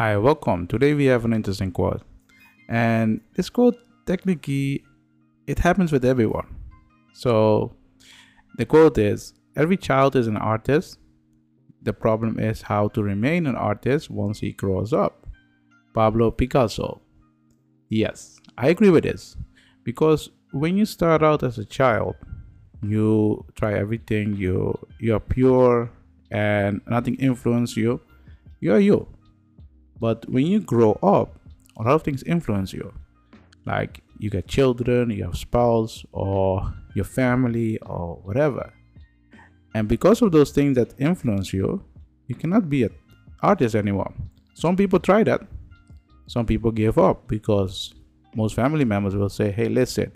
Hi, welcome. Today we have an interesting quote. And this quote technically it happens with everyone. So the quote is every child is an artist. The problem is how to remain an artist once he grows up. Pablo Picasso. Yes, I agree with this. Because when you start out as a child, you try everything, you you're pure and nothing influences you. You're you but when you grow up, a lot of things influence you. Like you get children, you have spouse, or your family, or whatever. And because of those things that influence you, you cannot be an artist anymore. Some people try that. Some people give up because most family members will say, hey, listen,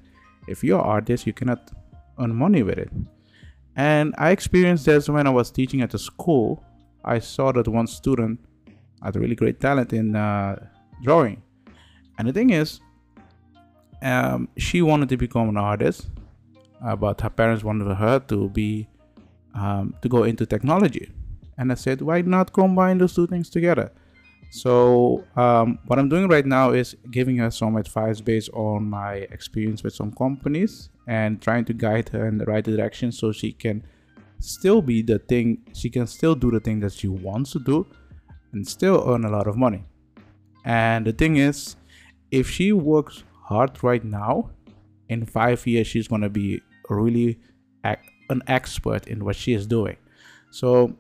if you're an artist, you cannot earn money with it. And I experienced this when I was teaching at the school. I saw that one student had a really great talent in uh, drawing. And the thing is, um, she wanted to become an artist, uh, but her parents wanted her to be um, to go into technology. And I said, why not combine those two things together? So um, what I'm doing right now is giving her some advice based on my experience with some companies and trying to guide her in the right direction so she can still be the thing she can still do the thing that she wants to do and still earn a lot of money. And the thing is, if she works hard right now, in five years, she's going to be really an expert in what she is doing. So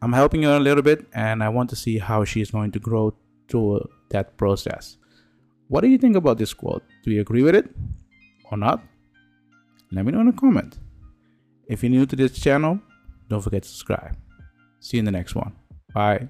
I'm helping her a little bit, and I want to see how she's going to grow through that process. What do you think about this quote? Do you agree with it or not? Let me know in a comment. If you're new to this channel, don't forget to subscribe. See you in the next one. Bye.